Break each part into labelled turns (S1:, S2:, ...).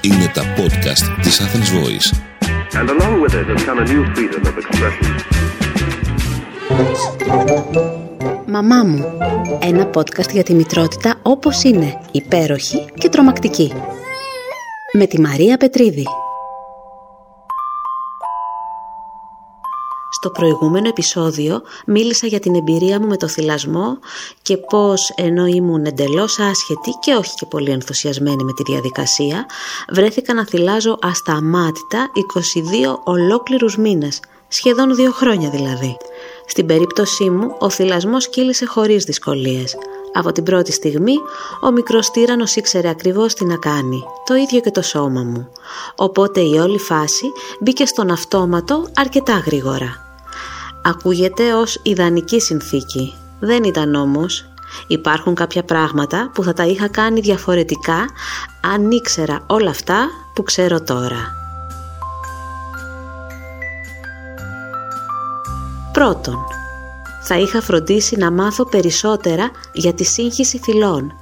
S1: Είναι τα podcast της Athens Voice. And along with it has come a new freedom of expression. Μαμά μου. Ένα podcast για τη μητρότητα όπως είναι, υπέροχη και τρομακτική. Με τη Μαρία Πετρίδη. Στο προηγούμενο επεισόδιο μίλησα για την εμπειρία μου με το θυλασμό και πώς ενώ ήμουν εντελώς άσχετη και όχι και πολύ ενθουσιασμένη με τη διαδικασία, βρέθηκα να θυλάζω ασταμάτητα 22 ολόκληρους μήνες, σχεδόν δύο χρόνια δηλαδή. Στην περίπτωσή μου, ο θυλασμός κύλησε χωρίς δυσκολίες. Από την πρώτη στιγμή, ο μικρός τύρανος ήξερε ακριβώς τι να κάνει, το ίδιο και το σώμα μου. Οπότε η όλη φάση μπήκε στον αυτόματο αρκετά γρήγορα. Ακούγεται ως ιδανική συνθήκη. Δεν ήταν όμως. Υπάρχουν κάποια πράγματα που θα τα είχα κάνει διαφορετικά αν ήξερα όλα αυτά που ξέρω τώρα. Πρώτον, θα είχα φροντίσει να μάθω περισσότερα για τη σύγχυση θυλών.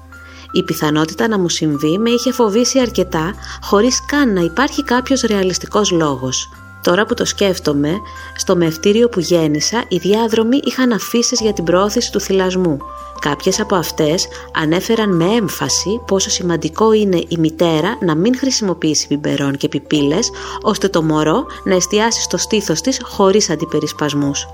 S1: Η πιθανότητα να μου συμβεί με είχε φοβήσει αρκετά χωρίς καν να υπάρχει κάποιος ρεαλιστικός λόγος. Τώρα που το σκέφτομαι, στο μευτήριο που γέννησα, οι διάδρομοι είχαν αφήσεις για την προώθηση του θυλασμού. Κάποιες από αυτές ανέφεραν με έμφαση πόσο σημαντικό είναι η μητέρα να μην χρησιμοποιήσει μπιμπερών και πιπίλες, ώστε το μωρό να εστιάσει στο στήθος της χωρίς αντιπερισπασμούς.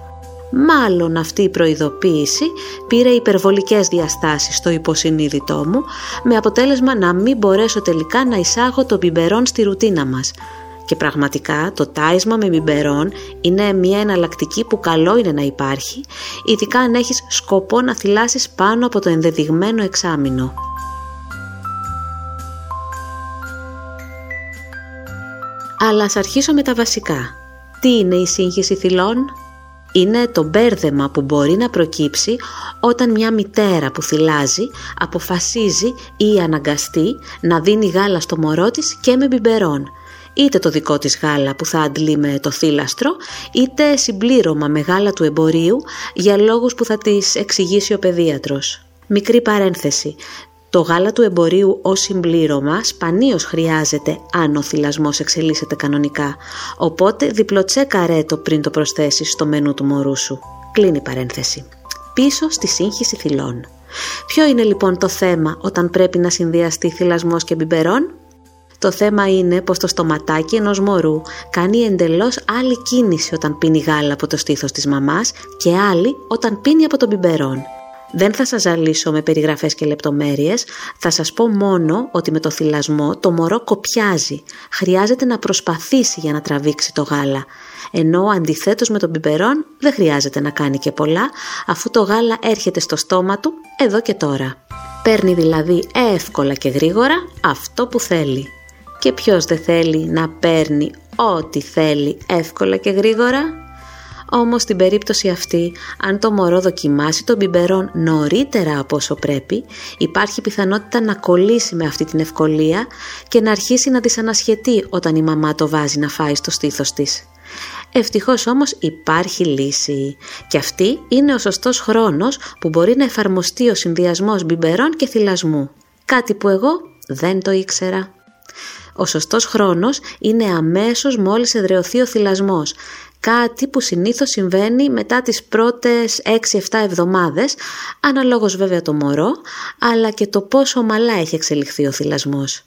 S1: Μάλλον αυτή η προειδοποίηση πήρε υπερβολικές διαστάσεις στο υποσυνείδητό μου, με αποτέλεσμα να μην μπορέσω τελικά να εισάγω το μπιμπερόν στη ρουτίνα μας. Και πραγματικά το τάισμα με μπιμπερόν είναι μια εναλλακτική που καλό είναι να υπάρχει, ειδικά αν έχεις σκοπό να θυλάσεις πάνω από το ενδεδειγμένο εξάμεινο. Αλλά ας αρχίσω με τα βασικά. Τι είναι η σύγχυση θυλών; Είναι το μπέρδεμα που μπορεί να προκύψει όταν μια μητέρα που θυλάζει αποφασίζει ή αναγκαστεί να δίνει γάλα στο μωρό της και με μπιμπερόν είτε το δικό της γάλα που θα αντλεί με το θύλαστρο, είτε συμπλήρωμα με γάλα του εμπορίου για λόγους που θα της εξηγήσει ο παιδίατρος. Μικρή παρένθεση. Το γάλα του εμπορίου ως συμπλήρωμα σπανίως χρειάζεται αν ο θυλασμός εξελίσσεται κανονικά, οπότε διπλοτσέκαρέ το πριν το προσθέσεις στο μενού του μωρού σου. Κλείνει παρένθεση. Πίσω στη σύγχυση θυλών. Ποιο είναι λοιπόν το θέμα όταν πρέπει να συνδυαστεί θυλασμός και μπιμπερών; Το θέμα είναι πως το στοματάκι ενός μωρού κάνει εντελώς άλλη κίνηση όταν πίνει γάλα από το στήθος της μαμάς και άλλη όταν πίνει από τον πιμπερόν. Δεν θα σας ζαλίσω με περιγραφές και λεπτομέρειες, θα σας πω μόνο ότι με το θυλασμό το μωρό κοπιάζει, χρειάζεται να προσπαθήσει για να τραβήξει το γάλα, ενώ αντιθέτως με τον πιπερόν δεν χρειάζεται να κάνει και πολλά, αφού το γάλα έρχεται στο στόμα του εδώ και τώρα. Παίρνει δηλαδή εύκολα και γρήγορα αυτό που θέλει. Και ποιος δεν θέλει να παίρνει ό,τι θέλει εύκολα και γρήγορα; Όμως στην περίπτωση αυτή, αν το μωρό δοκιμάσει τον μπιμπερόν νωρίτερα από όσο πρέπει, υπάρχει πιθανότητα να κολλήσει με αυτή την ευκολία και να αρχίσει να δυσανασχετεί όταν η μαμά το βάζει να φάει στο στήθος της. Ευτυχώς όμως υπάρχει λύση και αυτή είναι ο σωστός χρόνος που μπορεί να εφαρμοστεί ο συνδυασμός μπιμπερών και θυλασμού. Κάτι που εγώ δεν το ήξερα. Ο σωστός χρόνος είναι αμέσως μόλις εδρεωθεί ο θυλασμός, κάτι που συνήθως συμβαίνει μετά τις πρώτες 6-7 εβδομάδες, αναλόγως βέβαια το μωρό, αλλά και το πόσο ομαλά έχει εξελιχθεί ο θυλασμός.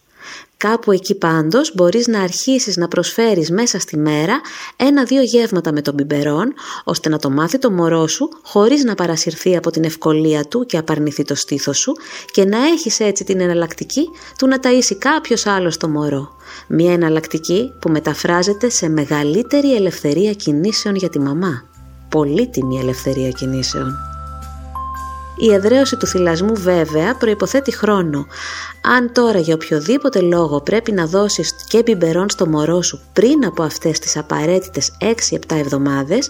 S1: Κάπου εκεί πάντως μπορείς να αρχίσεις να προσφέρεις μέσα στη μέρα ένα-δύο γεύματα με τον μπιμπερόν, ώστε να το μάθει το μωρό σου χωρίς να παρασυρθεί από την ευκολία του και απαρνηθεί το στήθος σου και να έχεις έτσι την εναλλακτική του να ταΐσει κάποιος άλλος το μωρό. Μια εναλλακτική που μεταφράζεται σε μεγαλύτερη ελευθερία κινήσεων για τη μαμά. Πολύτιμη ελευθερία κινήσεων. Η εδραίωση του θυλασμού βέβαια προϋποθέτει χρόνο. Αν τώρα για οποιοδήποτε λόγο πρέπει να δώσεις και μπιμπερόν στο μωρό σου πριν από αυτές τις απαραίτητες 6-7 εβδομάδες,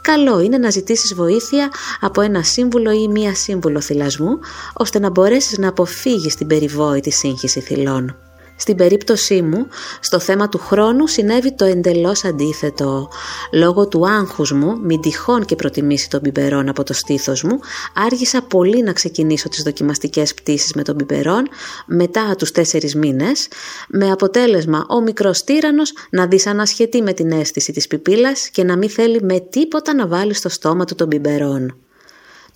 S1: καλό είναι να ζητήσεις βοήθεια από ένα σύμβουλο ή μία σύμβουλο θυλασμού, ώστε να μπορέσεις να αποφύγεις την περιβόητη σύγχυση θυλών. Στην περίπτωσή μου, στο θέμα του χρόνου συνέβη το εντελώς αντίθετο. Λόγω του άγχους μου, μην τυχόν και προτιμήσει τον πιπερόν από το στήθος μου, άργησα πολύ να ξεκινήσω τις δοκιμαστικές πτήσεις με τον πιπερόν μετά τους τέσσερις μήνες, με αποτέλεσμα ο μικρός τύρανος να δυσανασχετεί με την αίσθηση της πιπίλας και να μην θέλει με τίποτα να βάλει στο στόμα του τον πιπερόν.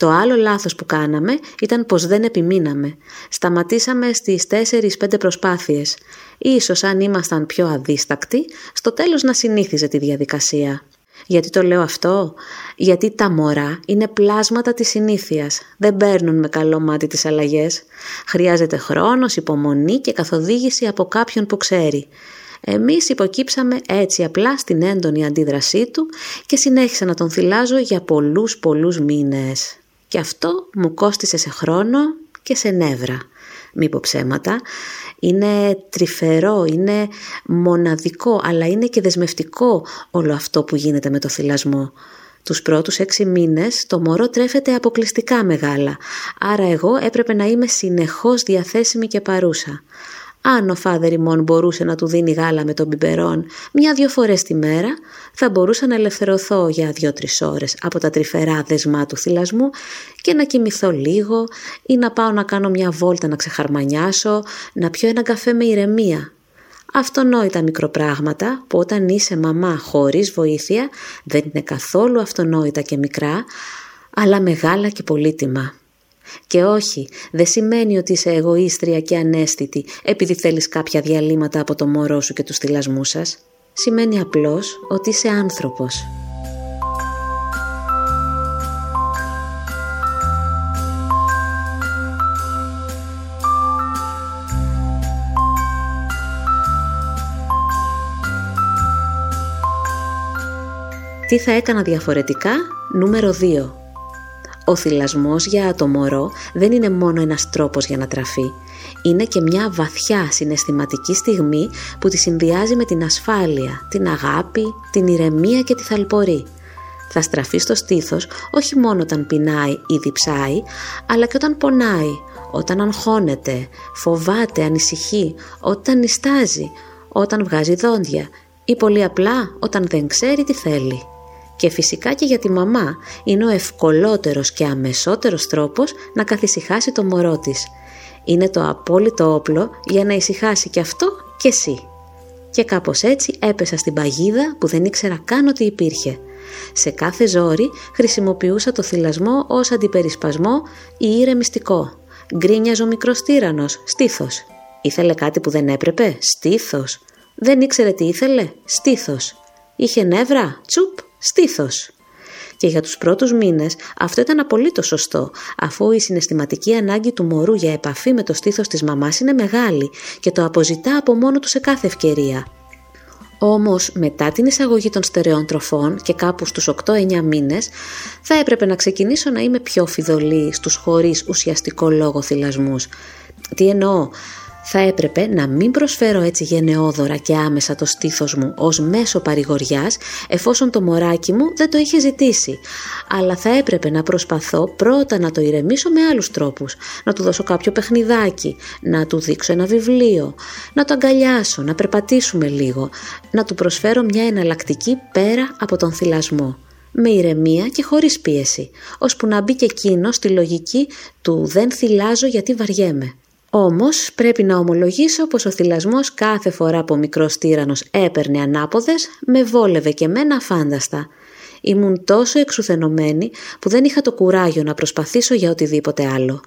S1: Το άλλο λάθος που κάναμε ήταν πως δεν επιμείναμε. Σταματήσαμε στις 4-5 προσπάθειες. Ίσως αν ήμασταν πιο αδίστακτοι, στο τέλος να συνήθιζε τη διαδικασία. Γιατί το λέω αυτό, γιατί τα μωρά είναι πλάσματα της συνήθειας, δεν παίρνουν με καλό μάτι τις αλλαγές. Χρειάζεται χρόνος, υπομονή και καθοδήγηση από κάποιον που ξέρει. Εμείς υποκύψαμε έτσι απλά στην έντονη αντίδρασή του και συνέχισα να τον θυλάζω για πολλούς πολλούς μήνες. Και αυτό μου κόστισε σε χρόνο και σε νεύρα. Μη πω ψέματα. Είναι τρυφερό, είναι μοναδικό, αλλά είναι και δεσμευτικό όλο αυτό που γίνεται με το θυλασμό. Τους πρώτους έξι μήνες το μωρό τρέφεται αποκλειστικά μεγάλα, άρα εγώ έπρεπε να είμαι συνεχώς διαθέσιμη και παρούσα. Αν ο φάδερ ημών μπορούσε να του δίνει γάλα με τον πιπερόν μια-δυο φορές τη μέρα, θα μπορούσα να ελευθερωθώ για δύο-τρεις ώρες από τα τρυφερά δεσμά του θυλασμού και να κοιμηθώ λίγο ή να πάω να κάνω μια βόλτα να ξεχαρμανιάσω, να πιω ένα καφέ με ηρεμία. Αυτονόητα μικροπράγματα που όταν είσαι μαμά χωρίς βοήθεια δεν είναι καθόλου αυτονόητα και μικρά, αλλά μεγάλα και πολύτιμα. Και όχι, δεν σημαίνει ότι είσαι εγωίστρια και ανέστητη επειδή θέλεις κάποια διαλύματα από το μωρό σου και τους θυλασμούς σας. Σημαίνει απλώς ότι είσαι άνθρωπος. Τι θα έκανα διαφορετικά, νούμερο 2. Ο θυλασμός για το μωρό δεν είναι μόνο ένας τρόπος για να τραφεί. Είναι και μια βαθιά συναισθηματική στιγμή που τη συνδυάζει με την ασφάλεια, την αγάπη, την ηρεμία και τη θαλπορή. Θα στραφεί στο στήθος όχι μόνο όταν πεινάει ή διψάει, αλλά και όταν πονάει, όταν αγχώνεται, φοβάται, ανησυχεί, όταν νιστάζει, όταν βγάζει δόντια ή πολύ απλά όταν δεν ξέρει τι θέλει και φυσικά και για τη μαμά είναι ο ευκολότερος και αμεσότερος τρόπος να καθησυχάσει το μωρό της. Είναι το απόλυτο όπλο για να ησυχάσει και αυτό και εσύ. Και κάπως έτσι έπεσα στην παγίδα που δεν ήξερα καν ότι υπήρχε. Σε κάθε ζόρι χρησιμοποιούσα το θυλασμό ως αντιπερισπασμό ή ηρεμιστικό. Γκρίνιαζε ο μικρός τύρανος, στήθος. Ήθελε κάτι που δεν έπρεπε, στήθος. Δεν ήξερε τι ήθελε, στήθος. Είχε νεύρα, τσουπ, στήθος. Και για τους πρώτους μήνες αυτό ήταν απολύτως σωστό, αφού η συναισθηματική ανάγκη του μωρού για επαφή με το στήθος της μαμάς είναι μεγάλη και το αποζητά από μόνο του σε κάθε ευκαιρία. Όμως μετά την εισαγωγή των στερεών τροφών και κάπου στους 8-9 μήνες θα έπρεπε να ξεκινήσω να είμαι πιο φιδωλή στους χωρίς ουσιαστικό λόγο θυλασμούς. Τι εννοώ, θα έπρεπε να μην προσφέρω έτσι γενναιόδωρα και άμεσα το στήθος μου ως μέσο παρηγοριάς εφόσον το μωράκι μου δεν το είχε ζητήσει. Αλλά θα έπρεπε να προσπαθώ πρώτα να το ηρεμήσω με άλλους τρόπους. Να του δώσω κάποιο παιχνιδάκι, να του δείξω ένα βιβλίο, να το αγκαλιάσω, να περπατήσουμε λίγο, να του προσφέρω μια εναλλακτική πέρα από τον θυλασμό με ηρεμία και χωρίς πίεση, ώσπου να μπει και εκείνος στη λογική του «δεν θυλάζω γιατί βαριέμαι». Όμως πρέπει να ομολογήσω πως ο θυλασμός κάθε φορά που ο μικρός τύρανος έπαιρνε ανάποδες με βόλευε και μένα αφάνταστα. Ήμουν τόσο εξουθενωμένη που δεν είχα το κουράγιο να προσπαθήσω για οτιδήποτε άλλο.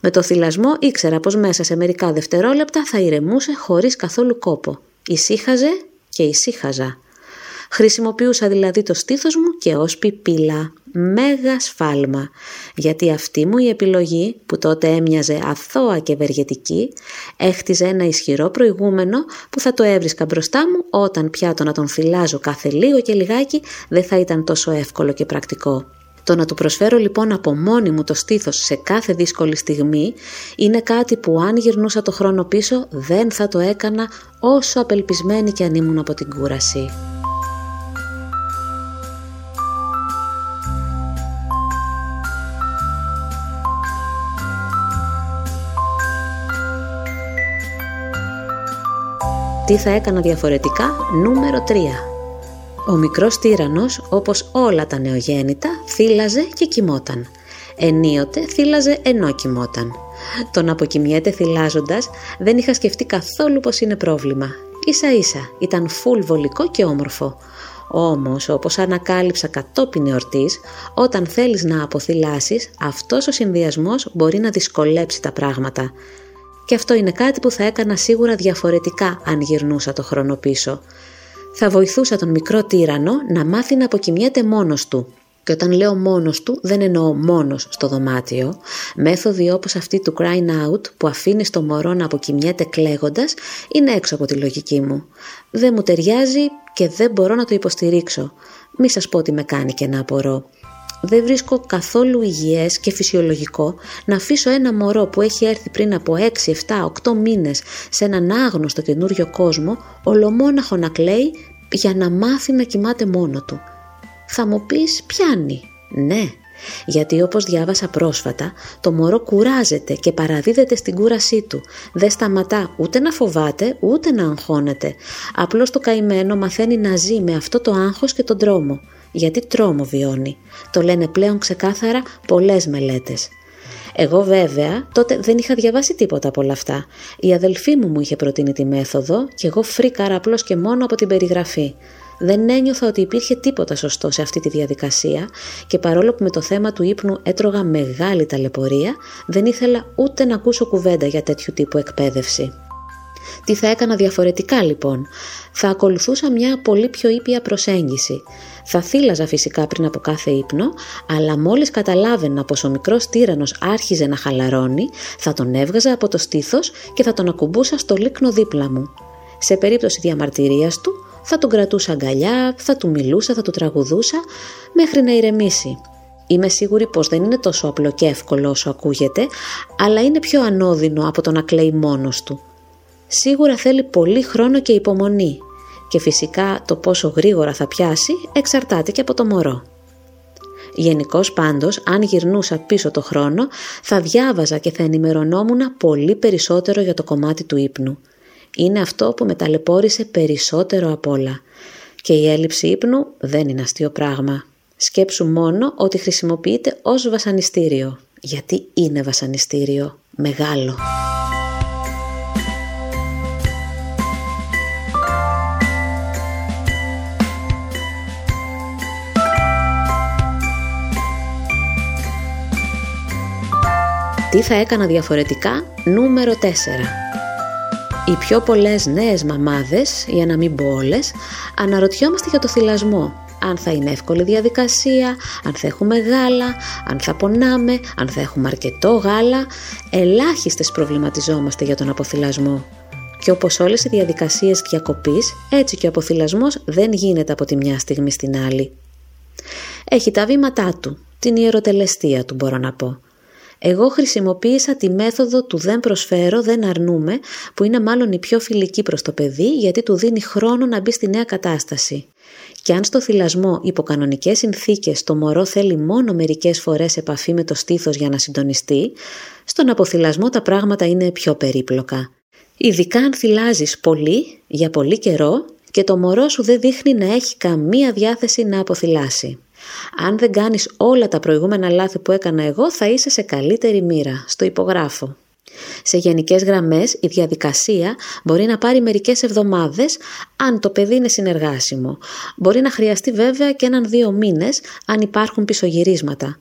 S1: Με το θυλασμό ήξερα πως μέσα σε μερικά δευτερόλεπτα θα ηρεμούσε χωρίς καθόλου κόπο. Ησύχαζε και ησύχαζα. Χρησιμοποιούσα δηλαδή το στήθος μου και ως πιπίλα. Μέγα σφάλμα, γιατί αυτή μου η επιλογή που τότε έμοιαζε αθώα και ευεργετική έχτιζε ένα ισχυρό προηγούμενο που θα το έβρισκα μπροστά μου όταν πιάτο να τον φυλάζω κάθε λίγο και λιγάκι δεν θα ήταν τόσο εύκολο και πρακτικό. Το να του προσφέρω λοιπόν από μόνη μου το στήθος σε κάθε δύσκολη στιγμή είναι κάτι που αν γυρνούσα το χρόνο πίσω δεν θα το έκανα όσο απελπισμένη και αν ήμουν από την κούραση. Τι θα έκανα διαφορετικά; Νούμερο 3. Ο μικρός τύρανος, όπως όλα τα νεογέννητα, θύλαζε και κοιμόταν. Ενίοτε θύλαζε ενώ κοιμόταν. Το να αποκοιμιέται θυλάζοντας δεν είχα σκεφτεί καθόλου πως είναι πρόβλημα. Ίσα ίσα ήταν φουλ βολικό και όμορφο. Όμως, όπως ανακάλυψα κατόπιν εορτής, όταν θέλεις να αποθυλάσεις, αυτός ο συνδυασμός μπορεί να δυσκολέψει τα πράγματα. Και αυτό είναι κάτι που θα έκανα σίγουρα διαφορετικά αν γυρνούσα το χρόνο πίσω. Θα βοηθούσα τον μικρό τύρανο να μάθει να αποκοιμιέται μόνος του. Και όταν λέω μόνος του δεν εννοώ μόνος στο δωμάτιο. Μέθοδοι όπως αυτή του crying out που αφήνει το μωρό να αποκοιμιέται κλαίγοντας είναι έξω από τη λογική μου. Δεν μου ταιριάζει και δεν μπορώ να το υποστηρίξω. Μη σας πω τι με κάνει και να απορώ. Δεν βρίσκω καθόλου υγιές και φυσιολογικό να αφήσω ένα μωρό που έχει έρθει πριν από 6, 7, 8 μήνες σε έναν άγνωστο καινούριο κόσμο ολομόναχο να κλαίει για να μάθει να κοιμάται μόνο του. Θα μου πεις πιάνει. Ναι, γιατί όπως διάβασα πρόσφατα, το μωρό κουράζεται και παραδίδεται στην κούρασή του. Δεν σταματά ούτε να φοβάται, ούτε να αγχώνεται. Απλώς το καημένο μαθαίνει να ζει με αυτό το άγχος και τον τρόμο. Γιατί τρόμο βιώνει. Το λένε πλέον ξεκάθαρα πολλές μελέτες. Εγώ βέβαια τότε δεν είχα διαβάσει τίποτα από όλα αυτά. Η αδελφή μου μου είχε προτείνει τη μέθοδο και εγώ φρίκαρα απλώς και μόνο από την περιγραφή. Δεν ένιωθα ότι υπήρχε τίποτα σωστό σε αυτή τη διαδικασία και παρόλο που με το θέμα του ύπνου έτρωγα μεγάλη ταλαιπωρία, δεν ήθελα ούτε να ακούσω κουβέντα για τέτοιου τύπου εκπαίδευση. Τι θα έκανα διαφορετικά λοιπόν; Θα ακολουθούσα μια πολύ πιο ήπια προσέγγιση. Θα θύλαζα φυσικά πριν από κάθε ύπνο, αλλά μόλις καταλάβαινα πως ο μικρός τύρανος άρχιζε να χαλαρώνει, θα τον έβγαζα από το στήθος και θα τον ακουμπούσα στο λίκνο δίπλα μου. Σε περίπτωση διαμαρτυρίας του, θα τον κρατούσα αγκαλιά, θα του μιλούσα, θα του τραγουδούσα, μέχρι να ηρεμήσει. Είμαι σίγουρη πως δεν είναι τόσο απλό και εύκολο όσο ακούγεται, αλλά είναι πιο ανώδυνο από το να κλαίει μόνος του. Σίγουρα θέλει πολύ χρόνο και υπομονή και φυσικά το πόσο γρήγορα θα πιάσει εξαρτάται και από το μωρό. Γενικώς πάντως, αν γυρνούσα πίσω το χρόνο, θα διάβαζα και θα ενημερωνόμουν πολύ περισσότερο για το κομμάτι του ύπνου. Είναι αυτό που με ταλαιπώρησε περισσότερο απ' όλα. Και η έλλειψη ύπνου δεν είναι αστείο πράγμα. Σκέψου μόνο ότι χρησιμοποιείται ως βασανιστήριο. Γιατί είναι βασανιστήριο. Μεγάλο. Τι θα έκανα διαφορετικά νούμερο 4. Οι πιο πολλές νέες μαμάδες, για να μην πω όλες, αναρωτιόμαστε για το θυλασμό. Αν θα είναι εύκολη διαδικασία, αν θα έχουμε γάλα, αν θα πονάμε, αν θα έχουμε αρκετό γάλα. Ελάχιστες προβληματιζόμαστε για τον αποθυλασμό. Και όπως όλες οι διαδικασίες διακοπής, έτσι και ο αποθυλασμός δεν γίνεται από τη μια στιγμή στην άλλη. Έχει τα βήματά του, την ιεροτελεστία του μπορώ να πω. Εγώ χρησιμοποίησα τη μέθοδο του δεν προσφέρω, δεν αρνούμε, που είναι μάλλον η πιο φιλική προς το παιδί γιατί του δίνει χρόνο να μπει στη νέα κατάσταση. Και αν στο θυλασμό υπό κανονικές συνθήκες το μωρό θέλει μόνο μερικές φορές επαφή με το στήθος για να συντονιστεί, στον αποθυλασμό τα πράγματα είναι πιο περίπλοκα. Ειδικά αν θυλάζεις πολύ, για πολύ καιρό και το μωρό σου δεν δείχνει να έχει καμία διάθεση να αποθυλάσει. Αν δεν κάνεις όλα τα προηγούμενα λάθη που έκανα εγώ θα είσαι σε καλύτερη μοίρα, στο υπογράφο. Σε γενικές γραμμές η διαδικασία μπορεί να πάρει μερικές εβδομάδες αν το παιδί είναι συνεργάσιμο. Μπορεί να χρειαστεί βέβαια και έναν δύο μήνες αν υπάρχουν πισωγυρίσματα.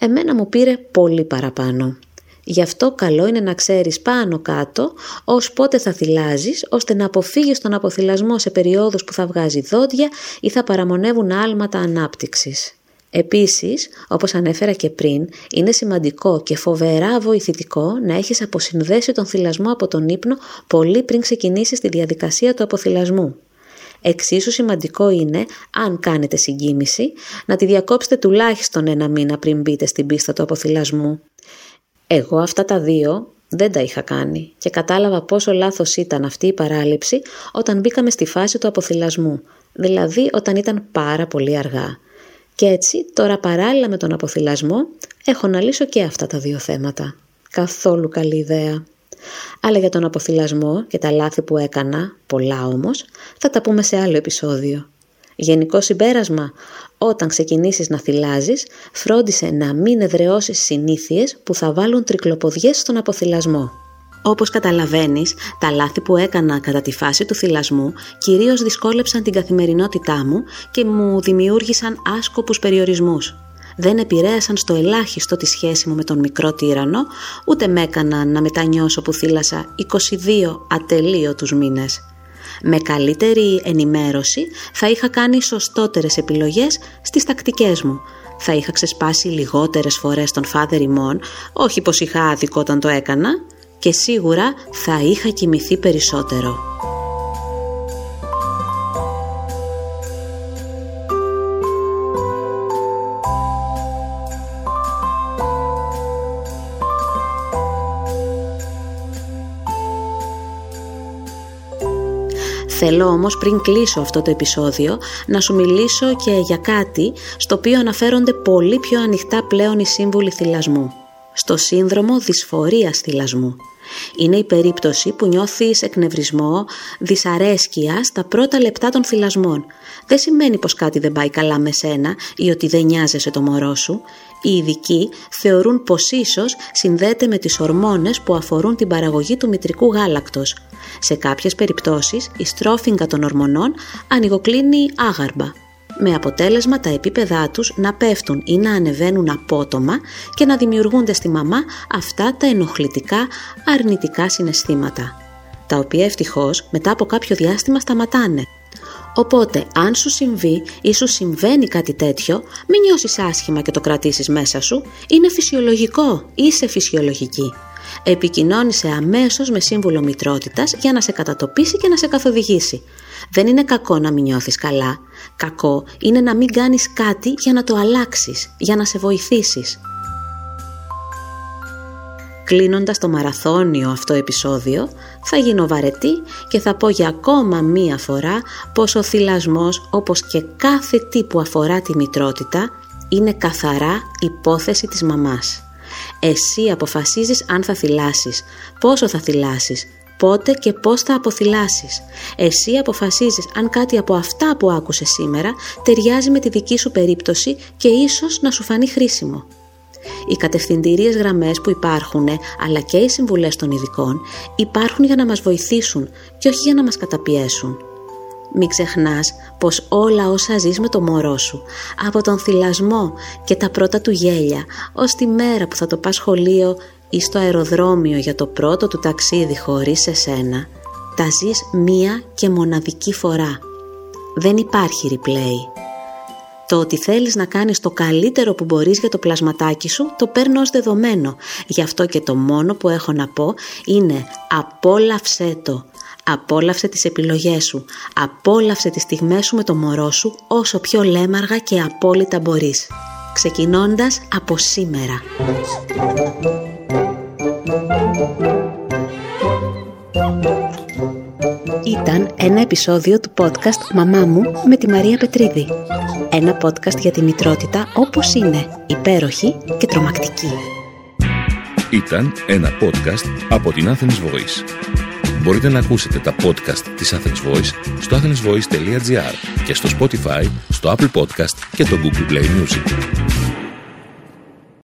S1: Εμένα μου πήρε πολύ παραπάνω. Γι' αυτό καλό είναι να ξέρεις πάνω κάτω ως πότε θα θυλάζεις ώστε να αποφύγεις τον αποθυλασμό σε περιόδους που θα βγάζει δόντια ή θα παραμονεύουν άλματα ανάπτυξης. Επίσης, όπως ανέφερα και πριν, είναι σημαντικό και φοβερά βοηθητικό να έχεις αποσυνδέσει τον θυλασμό από τον ύπνο πολύ πριν ξεκινήσεις τη διαδικασία του αποθυλασμού. Εξίσου σημαντικό είναι, αν κάνετε συγκίνηση, να τη διακόψετε τουλάχιστον ένα μήνα πριν μπείτε στην πίστα του αποθυλασμού. Εγώ αυτά τα δύο δεν τα είχα κάνει και κατάλαβα πόσο λάθος ήταν αυτή η παράληψη όταν μπήκαμε στη φάση του αποθυλασμού, δηλαδή όταν ήταν πάρα πολύ αργά. Και έτσι τώρα παράλληλα με τον αποθυλασμό έχω να λύσω και αυτά τα δύο θέματα. Καθόλου καλή ιδέα. Αλλά για τον αποθυλασμό και τα λάθη που έκανα, πολλά όμως, θα τα πούμε σε άλλο επεισόδιο. Γενικό συμπέρασμα, όταν ξεκινήσεις να θυλάζεις, φρόντισε να μην εδραιώσεις συνήθειες που θα βάλουν τρικλοποδιές στον αποθυλασμό. Όπως καταλαβαίνεις, τα λάθη που έκανα κατά τη φάση του θυλασμού κυρίως δυσκόλεψαν την καθημερινότητά μου και μου δημιούργησαν άσκοπους περιορισμούς. Δεν επηρέασαν στο ελάχιστο τη σχέση μου με τον μικρό τύρανο, ούτε με έκαναν να μετανιώσω που θύλασα 22 ατελείωτους μήνες. Με καλύτερη ενημέρωση θα είχα κάνει σωστότερες επιλογές στις τακτικές μου. Θα είχα ξεσπάσει λιγότερες φορές τον φάδερ ημών, όχι πως είχα άδικο όταν το έκανα, και σίγουρα θα είχα κοιμηθεί περισσότερο. Θέλω όμως πριν κλείσω αυτό το επεισόδιο να σου μιλήσω και για κάτι στο οποίο αναφέρονται πολύ πιο ανοιχτά πλέον οι σύμβουλοι θυλασμού. Στο σύνδρομο δυσφορίας θυλασμού. Είναι η περίπτωση που νιώθεις εκνευρισμό, δυσαρέσκεια στα πρώτα λεπτά των θυλασμών. Δεν σημαίνει πως κάτι δεν πάει καλά με σένα ή ότι δεν νοιάζεσαι το μωρό σου. Οι ειδικοί θεωρούν πως ίσως συνδέεται με τις ορμόνες που αφορούν την παραγωγή του μητρικού γάλακτος. Σε κάποιες περιπτώσεις η στρόφιγγα των ορμονών ανοιγοκλίνει άγαρμπα με αποτέλεσμα τα επίπεδά τους να πέφτουν ή να ανεβαίνουν απότομα και να δημιουργούνται στη μαμά αυτά τα ενοχλητικά αρνητικά συναισθήματα, τα οποία ευτυχώς μετά από κάποιο διάστημα σταματάνε. Οπότε, αν σου συμβεί ή σου συμβαίνει κάτι τέτοιο, μην νιώσεις άσχημα και το κρατήσεις μέσα σου. Είναι φυσιολογικό, είσαι φυσιολογική. Επικοινώνησε αμέσως με σύμβουλο μητρότητας για να σε κατατοπίσει και να σε καθοδηγήσει. Δεν είναι κακό να μην νιώθεις καλά. Κακό είναι να μην κάνεις κάτι για να το αλλάξεις, για να σε βοηθήσεις. Κλείνοντας το μαραθώνιο αυτό επεισόδιο, θα γίνω βαρετή και θα πω για ακόμα μία φορά πως ο θυλασμός, όπως και κάθε τι που αφορά τη μητρότητα, είναι καθαρά υπόθεση της μαμάς. Εσύ αποφασίζεις αν θα θυλάσεις, πόσο θα θυλάσεις, πότε και πώς θα αποθυλάσεις. Εσύ αποφασίζεις αν κάτι από αυτά που άκουσες σήμερα ταιριάζει με τη δική σου περίπτωση και ίσως να σου φανεί χρήσιμο. Οι κατευθυντήριες γραμμές που υπάρχουν, αλλά και οι συμβουλές των ειδικών, υπάρχουν για να μας βοηθήσουν και όχι για να μας καταπιέσουν. Μην ξεχνάς πως όλα όσα ζεις με το μωρό σου, από τον θυλασμό και τα πρώτα του γέλια, ως τη μέρα που θα το πας σχολείο ή στο αεροδρόμιο για το πρώτο του ταξίδι χωρίς εσένα, τα ζεις μία και μοναδική φορά. Δεν υπάρχει replay. Το ότι θέλεις να κάνεις το καλύτερο που μπορείς για το πλασματάκι σου, το παίρνω ως δεδομένο. Γι' αυτό και το μόνο που έχω να πω είναι απόλαυσέ το. Απόλαυσε τις επιλογές σου. Απόλαυσε τις στιγμές σου με το μωρό σου όσο πιο λέμαργα και απόλυτα μπορείς. Ξεκινώντας από σήμερα. Ήταν ένα επεισόδιο του podcast «Μαμά μου» με τη Μαρία Πετρίδη. Ένα podcast για τη μητρότητα όπως είναι, υπέροχη και τρομακτική.
S2: Ήταν ένα podcast από την Athens Voice. Μπορείτε να ακούσετε τα podcast της Athens Voice στο athensvoice.gr και στο Spotify, στο Apple Podcast και το Google Play Music.